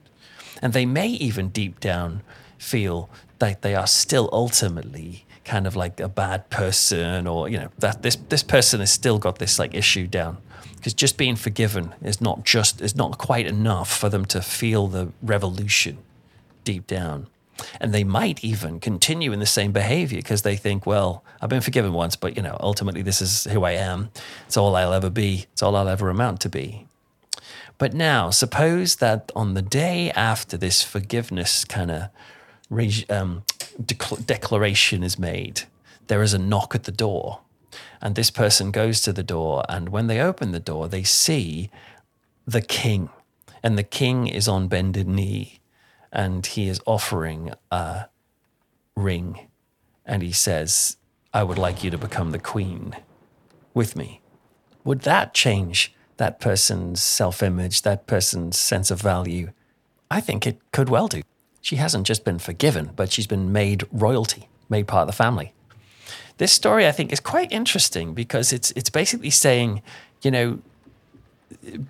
And they may even deep down feel that they are still ultimately kind of like a bad person or, you know, that this, this person has still got this like issue down because just being forgiven is not just is not quite enough for them to feel the revolution deep down and they might even continue in the same behavior because they think, well, I've been forgiven once, but you know, ultimately this is who I am. It's all I'll ever be. It's all I'll ever amount to be. But now, suppose that on the day after this forgiveness kind of um, declaration is made, there is a knock at the door. And this person goes to the door, and when they open the door, they see the king. And the king is on bended knee and he is offering a ring and he says, I would like you to become the queen with me. Would that change that person's self image, that person's sense of value? I think it could well do. She hasn't just been forgiven, but she's been made royalty, made part of the family. This story, I think, is quite interesting because it's it's basically saying, you know,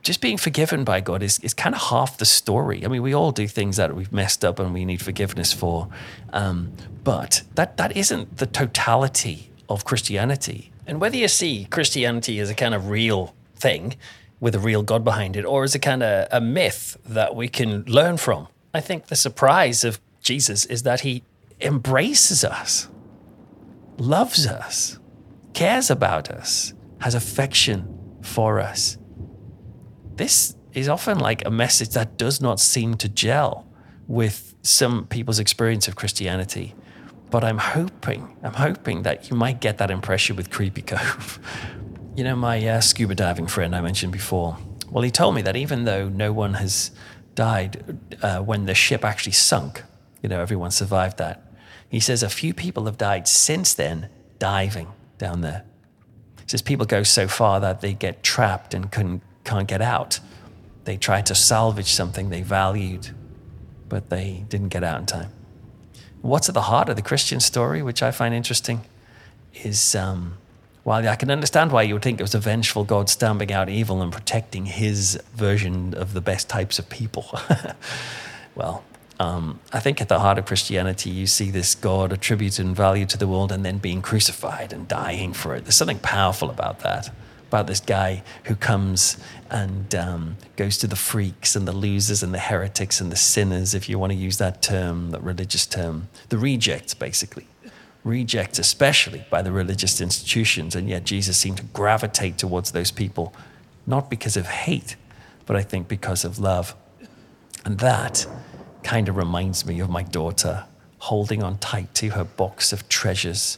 just being forgiven by God is, is kind of half the story. I mean, we all do things that we've messed up and we need forgiveness for. Um, but that, that isn't the totality of Christianity. And whether you see Christianity as a kind of real thing with a real God behind it or as a kind of a myth that we can learn from, I think the surprise of Jesus is that he embraces us, loves us, cares about us, has affection for us this is often like a message that does not seem to gel with some people's experience of Christianity. But I'm hoping, I'm hoping that you might get that impression with Creepy Cove. you know, my uh, scuba diving friend I mentioned before, well, he told me that even though no one has died uh, when the ship actually sunk, you know, everyone survived that. He says a few people have died since then diving down there. He says people go so far that they get trapped and couldn't can't get out. They tried to salvage something they valued, but they didn't get out in time. What's at the heart of the Christian story, which I find interesting, is um, while I can understand why you would think it was a vengeful God stamping out evil and protecting his version of the best types of people. well, um, I think at the heart of Christianity, you see this God attributing value to the world and then being crucified and dying for it. There's something powerful about that about this guy who comes and um, goes to the freaks and the losers and the heretics and the sinners, if you want to use that term, that religious term, the rejects, basically. Rejects, especially by the religious institutions. And yet Jesus seemed to gravitate towards those people, not because of hate, but I think because of love. And that kind of reminds me of my daughter holding on tight to her box of treasures,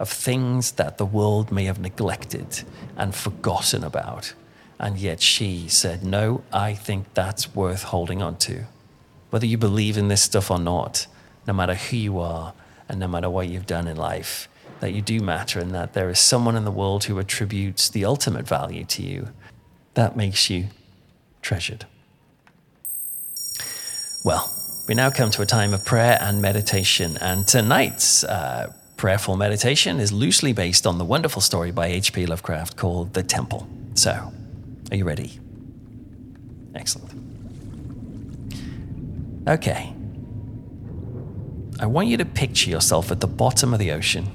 of things that the world may have neglected and forgotten about. And yet she said, No, I think that's worth holding on to. Whether you believe in this stuff or not, no matter who you are and no matter what you've done in life, that you do matter and that there is someone in the world who attributes the ultimate value to you, that makes you treasured. Well, we now come to a time of prayer and meditation, and tonight's uh, prayerful meditation is loosely based on the wonderful story by H.P. Lovecraft called The Temple. So, are you ready? Excellent. Okay. I want you to picture yourself at the bottom of the ocean.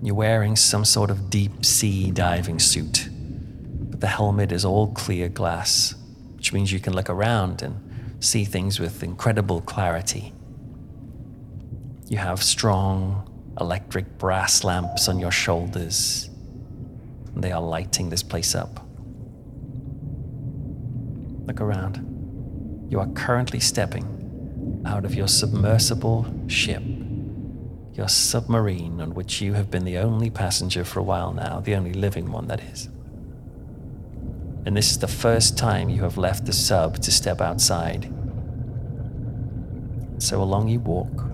You're wearing some sort of deep sea diving suit, but the helmet is all clear glass, which means you can look around and see things with incredible clarity. You have strong electric brass lamps on your shoulders. They are lighting this place up. Look around. You are currently stepping out of your submersible ship, your submarine on which you have been the only passenger for a while now, the only living one, that is. And this is the first time you have left the sub to step outside. So along you walk,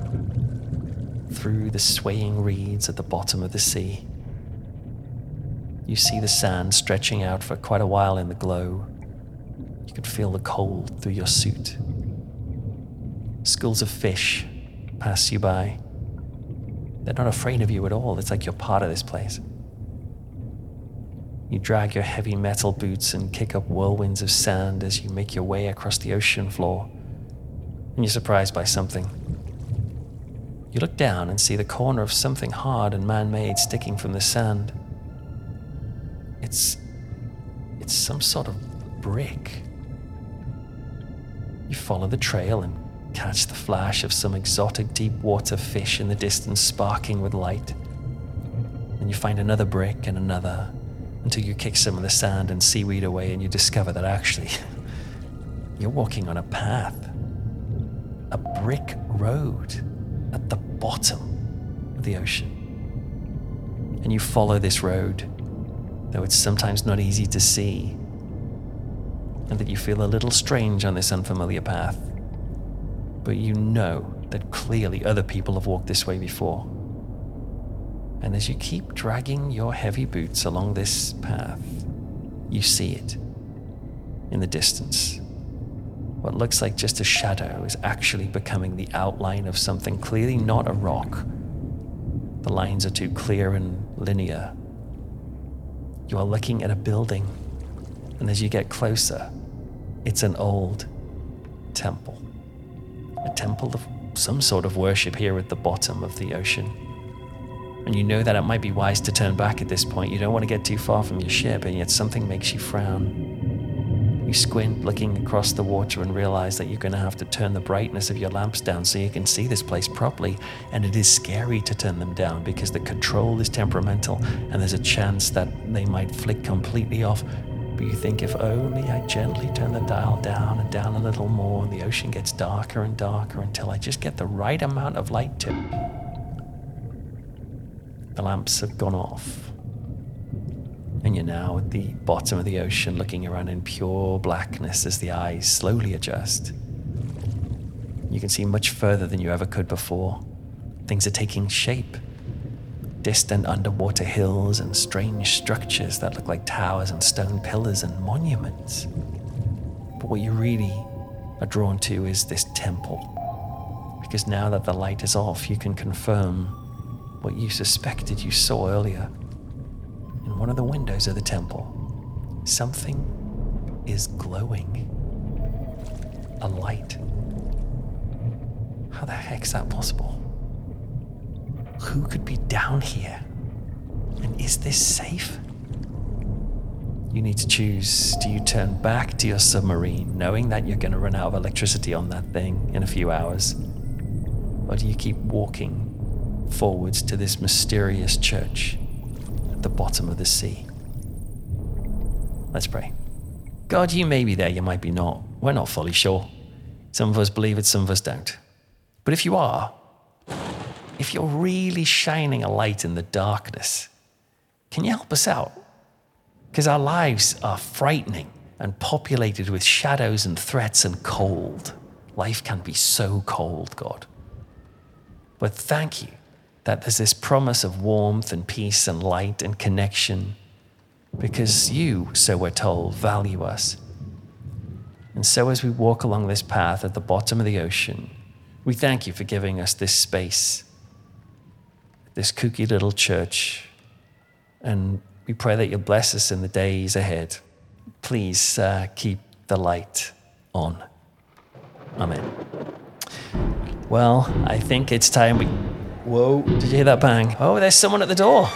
through the swaying reeds at the bottom of the sea. You see the sand stretching out for quite a while in the glow. You can feel the cold through your suit. Schools of fish pass you by. They're not afraid of you at all. It's like you're part of this place. You drag your heavy metal boots and kick up whirlwinds of sand as you make your way across the ocean floor. And you're surprised by something. You look down and see the corner of something hard and man made sticking from the sand. It's. it's some sort of brick. You follow the trail and catch the flash of some exotic deep water fish in the distance sparking with light. Then you find another brick and another until you kick some of the sand and seaweed away and you discover that actually you're walking on a path, a brick road at the bottom of the ocean. And you follow this road, though it's sometimes not easy to see, and that you feel a little strange on this unfamiliar path. But you know that clearly other people have walked this way before. And as you keep dragging your heavy boots along this path, you see it in the distance. What looks like just a shadow is actually becoming the outline of something clearly not a rock. The lines are too clear and linear. You are looking at a building, and as you get closer, it's an old temple. A temple of some sort of worship here at the bottom of the ocean and you know that it might be wise to turn back at this point. You don't want to get too far from your ship, and yet something makes you frown. You squint, looking across the water, and realize that you're going to have to turn the brightness of your lamps down so you can see this place properly. And it is scary to turn them down because the control is temperamental, and there's a chance that they might flick completely off. But you think if only I gently turn the dial down and down a little more, and the ocean gets darker and darker until I just get the right amount of light to the lamps have gone off. And you're now at the bottom of the ocean looking around in pure blackness as the eyes slowly adjust. You can see much further than you ever could before. Things are taking shape. Distant underwater hills and strange structures that look like towers and stone pillars and monuments. But what you really are drawn to is this temple. Because now that the light is off, you can confirm what you suspected you saw earlier. In one of the windows of the temple, something is glowing. A light. How the heck's that possible? Who could be down here? And is this safe? You need to choose do you turn back to your submarine, knowing that you're going to run out of electricity on that thing in a few hours? Or do you keep walking forwards to this mysterious church the bottom of the sea. Let's pray. God, you may be there, you might be not. We're not fully sure. Some of us believe it, some of us don't. But if you are, if you're really shining a light in the darkness, can you help us out? Because our lives are frightening and populated with shadows and threats and cold. Life can be so cold, God. But thank you that there's this promise of warmth and peace and light and connection because you, so we're told, value us. And so as we walk along this path at the bottom of the ocean, we thank you for giving us this space, this kooky little church, and we pray that you'll bless us in the days ahead. Please uh, keep the light on. Amen. Well, I think it's time we. Whoa, did you hear that bang? Oh, there's someone at the door.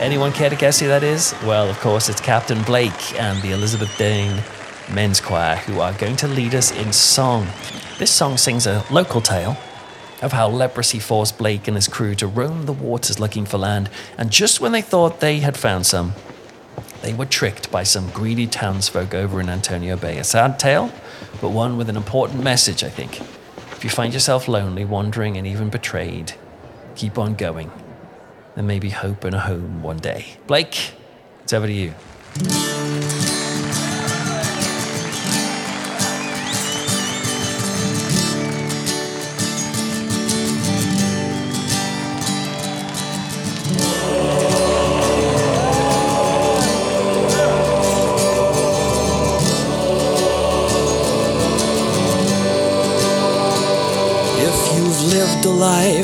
Anyone care to guess who that is? Well, of course, it's Captain Blake and the Elizabeth Dane Men's Choir who are going to lead us in song. This song sings a local tale of how leprosy forced Blake and his crew to roam the waters looking for land, and just when they thought they had found some, they were tricked by some greedy townsfolk over in Antonio Bay. A sad tale, but one with an important message, I think. If you find yourself lonely, wandering, and even betrayed, keep on going. and maybe hope and a home one day. Blake, it's over to you.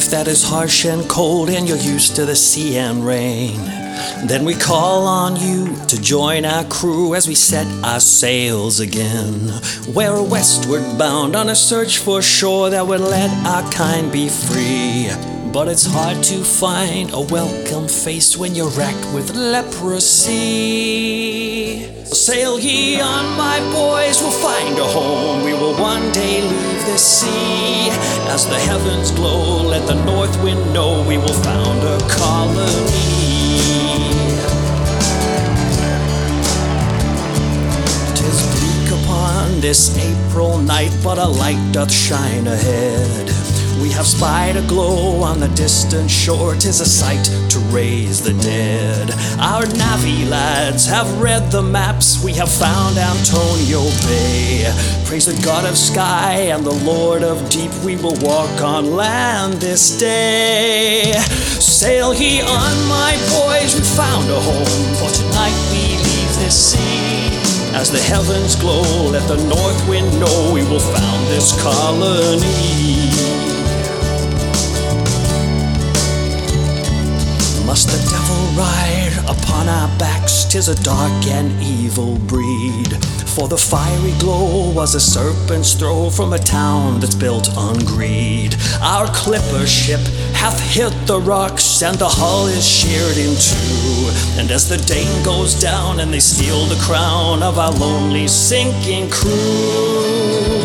Life that is harsh and cold and you're used to the sea and rain, then we call on you to join our crew as we set our sails again. We're westward bound on a search for shore that would let our kind be free. But it's hard to find a welcome face when you're racked with leprosy. Sail ye on, my boys, we'll find a home. We will one day leave this sea. As the heavens glow, let the north wind know we will found a colony. Tis bleak upon this April night, but a light doth shine ahead. We have spied a glow on the distant shore, tis a sight to raise the dead. Our navvy lads have read the maps, we have found Antonio Bay. Praise the God of sky and the Lord of deep, we will walk on land this day. Sail ye on, my boys, we found a home, for tonight we leave this sea. As the heavens glow, let the north wind know we will found this colony. Must the devil ride upon our backs? Tis a dark and evil breed. For the fiery glow was a serpent's throw from a town that's built on greed. Our clipper ship hath hit the rocks, and the hull is sheared in two. And as the Dane goes down, and they steal the crown of our lonely sinking crew.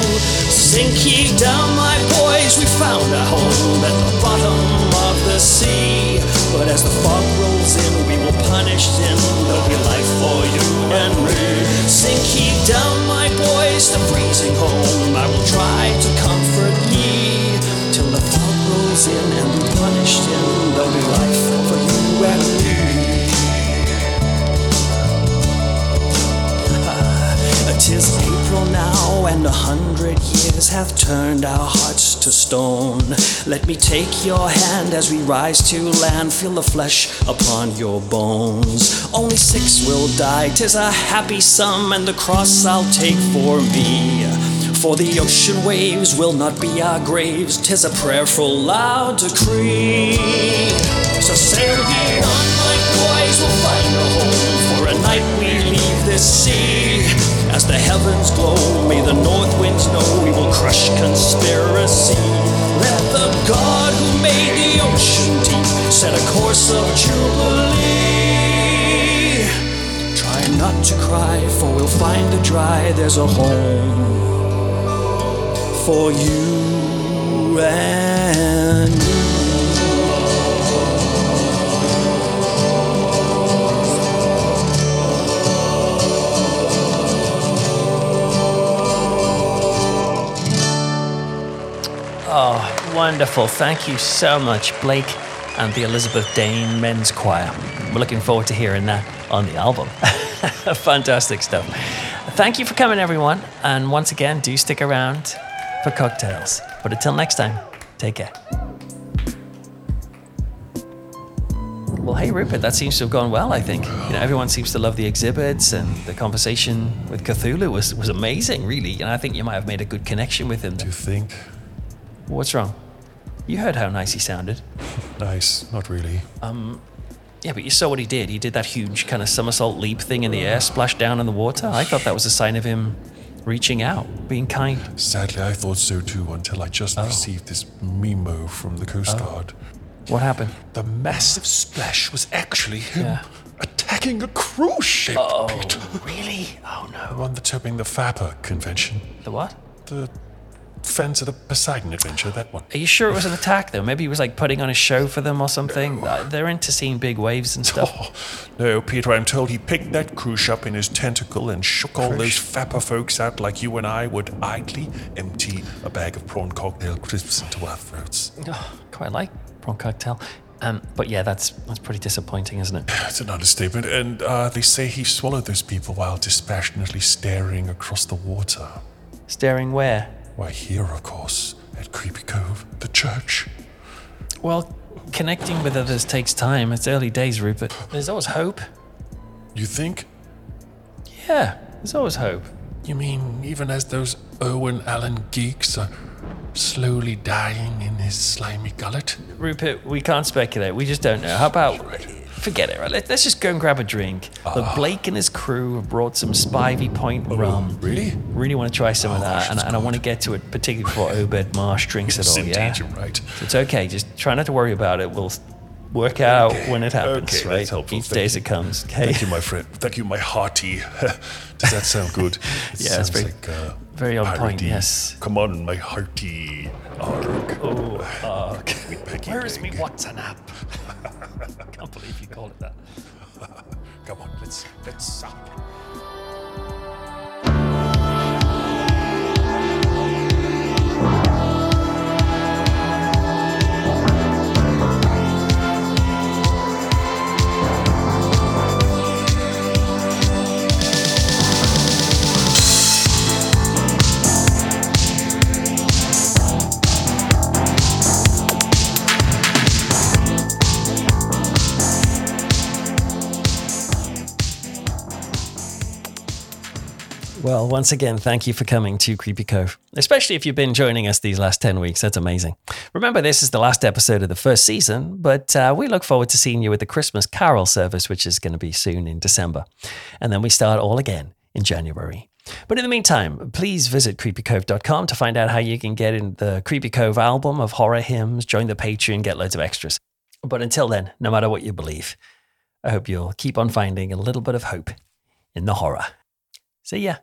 Sink ye down, my boys, we found a home at the bottom of the sea. But as the fog rolls in, we will punish sin. There'll be life for you and me. Sink ye down, my boys, to freezing home. I will try to comfort ye till the fog rolls in and we punish sin. There'll be life for you and me. Tis April now, and a hundred years have turned our hearts to stone. Let me take your hand as we rise to land, feel the flesh upon your bones. Only six will die, tis a happy sum, and the cross I'll take for me. For the ocean waves will not be our graves, tis a prayerful loud decree. So sail ye on, boys, we'll find a home. For a night we leave this sea. As the heavens glow, may the north winds know we will crush conspiracy. Let the God who made the ocean deep set a course of jubilee. Try not to cry, for we'll find the dry. There's a home for you and Wonderful. Thank you so much, Blake and the Elizabeth Dane Men's Choir. We're looking forward to hearing that on the album. Fantastic stuff. Thank you for coming, everyone. And once again, do stick around for cocktails. But until next time, take care. Well, hey, Rupert, that seems to have gone well, I think. You know, everyone seems to love the exhibits, and the conversation with Cthulhu was, was amazing, really. And I think you might have made a good connection with him. Do you think? What's wrong? You heard how nice he sounded. Nice, not really. Um, yeah, but you saw what he did. He did that huge kind of somersault leap thing in the air, splashed down in the water. I thought that was a sign of him reaching out, being kind. Sadly, I thought so too until I just received this memo from the Coast Guard. What happened? The massive splash was actually him Yeah. attacking a cruise ship. Pete. Really? Oh The no. one that's hoping the FAPA convention. The what? The Friends of the Poseidon Adventure, that one. Are you sure it was an attack though? Maybe he was like putting on a show for them or something. Uh, They're into seeing big waves and stuff. Oh, no, Peter, I'm told he picked that cruise up in his tentacle and shook all those fapper folks out like you and I would idly empty a bag of prawn cocktail crisps into our throats. Oh, quite like prawn cocktail. Um, but yeah, that's that's pretty disappointing, isn't it? It's an understatement. And uh, they say he swallowed those people while dispassionately staring across the water. Staring where? Why, here, of course, at Creepy Cove, the church. Well, connecting with others takes time. It's early days, Rupert. There's always hope. You think? Yeah, there's always hope. You mean even as those Irwin Allen geeks are slowly dying in his slimy gullet? Rupert, we can't speculate. We just don't know. How about forget it? Right? Let, us just go and grab a drink. Look, Blake and his crew have brought some Spivey Point rum. Really? Really want to try some of Oh, that, gosh, and, and I want to get to it, particularly before Obed Marsh drinks it all. indeed, Yeah, you're right. it's okay. Just try not to worry about it. We'll work out when it happens. Okay, right? that's helpful. Each day as it comes. Okay. Thank you, my friend. Thank you, my hearty. Does that sound good? It Yeah, it's very- like, uh, very on point, piratey. yes. Come on, my hearty. Arg. Oh, uh, Peggy where's me. Watson app? I can't believe you call it that. Come on, let's let's. Uh, Well, once again, thank you for coming to Creepy Cove, especially if you've been joining us these last 10 weeks. That's amazing. Remember, this is the last episode of the first season, but uh, we look forward to seeing you at the Christmas Carol service, which is going to be soon in December. And then we start all again in January. But in the meantime, please visit creepycove.com to find out how you can get in the Creepy Cove album of horror hymns, join the Patreon, get loads of extras. But until then, no matter what you believe, I hope you'll keep on finding a little bit of hope in the horror. See ya.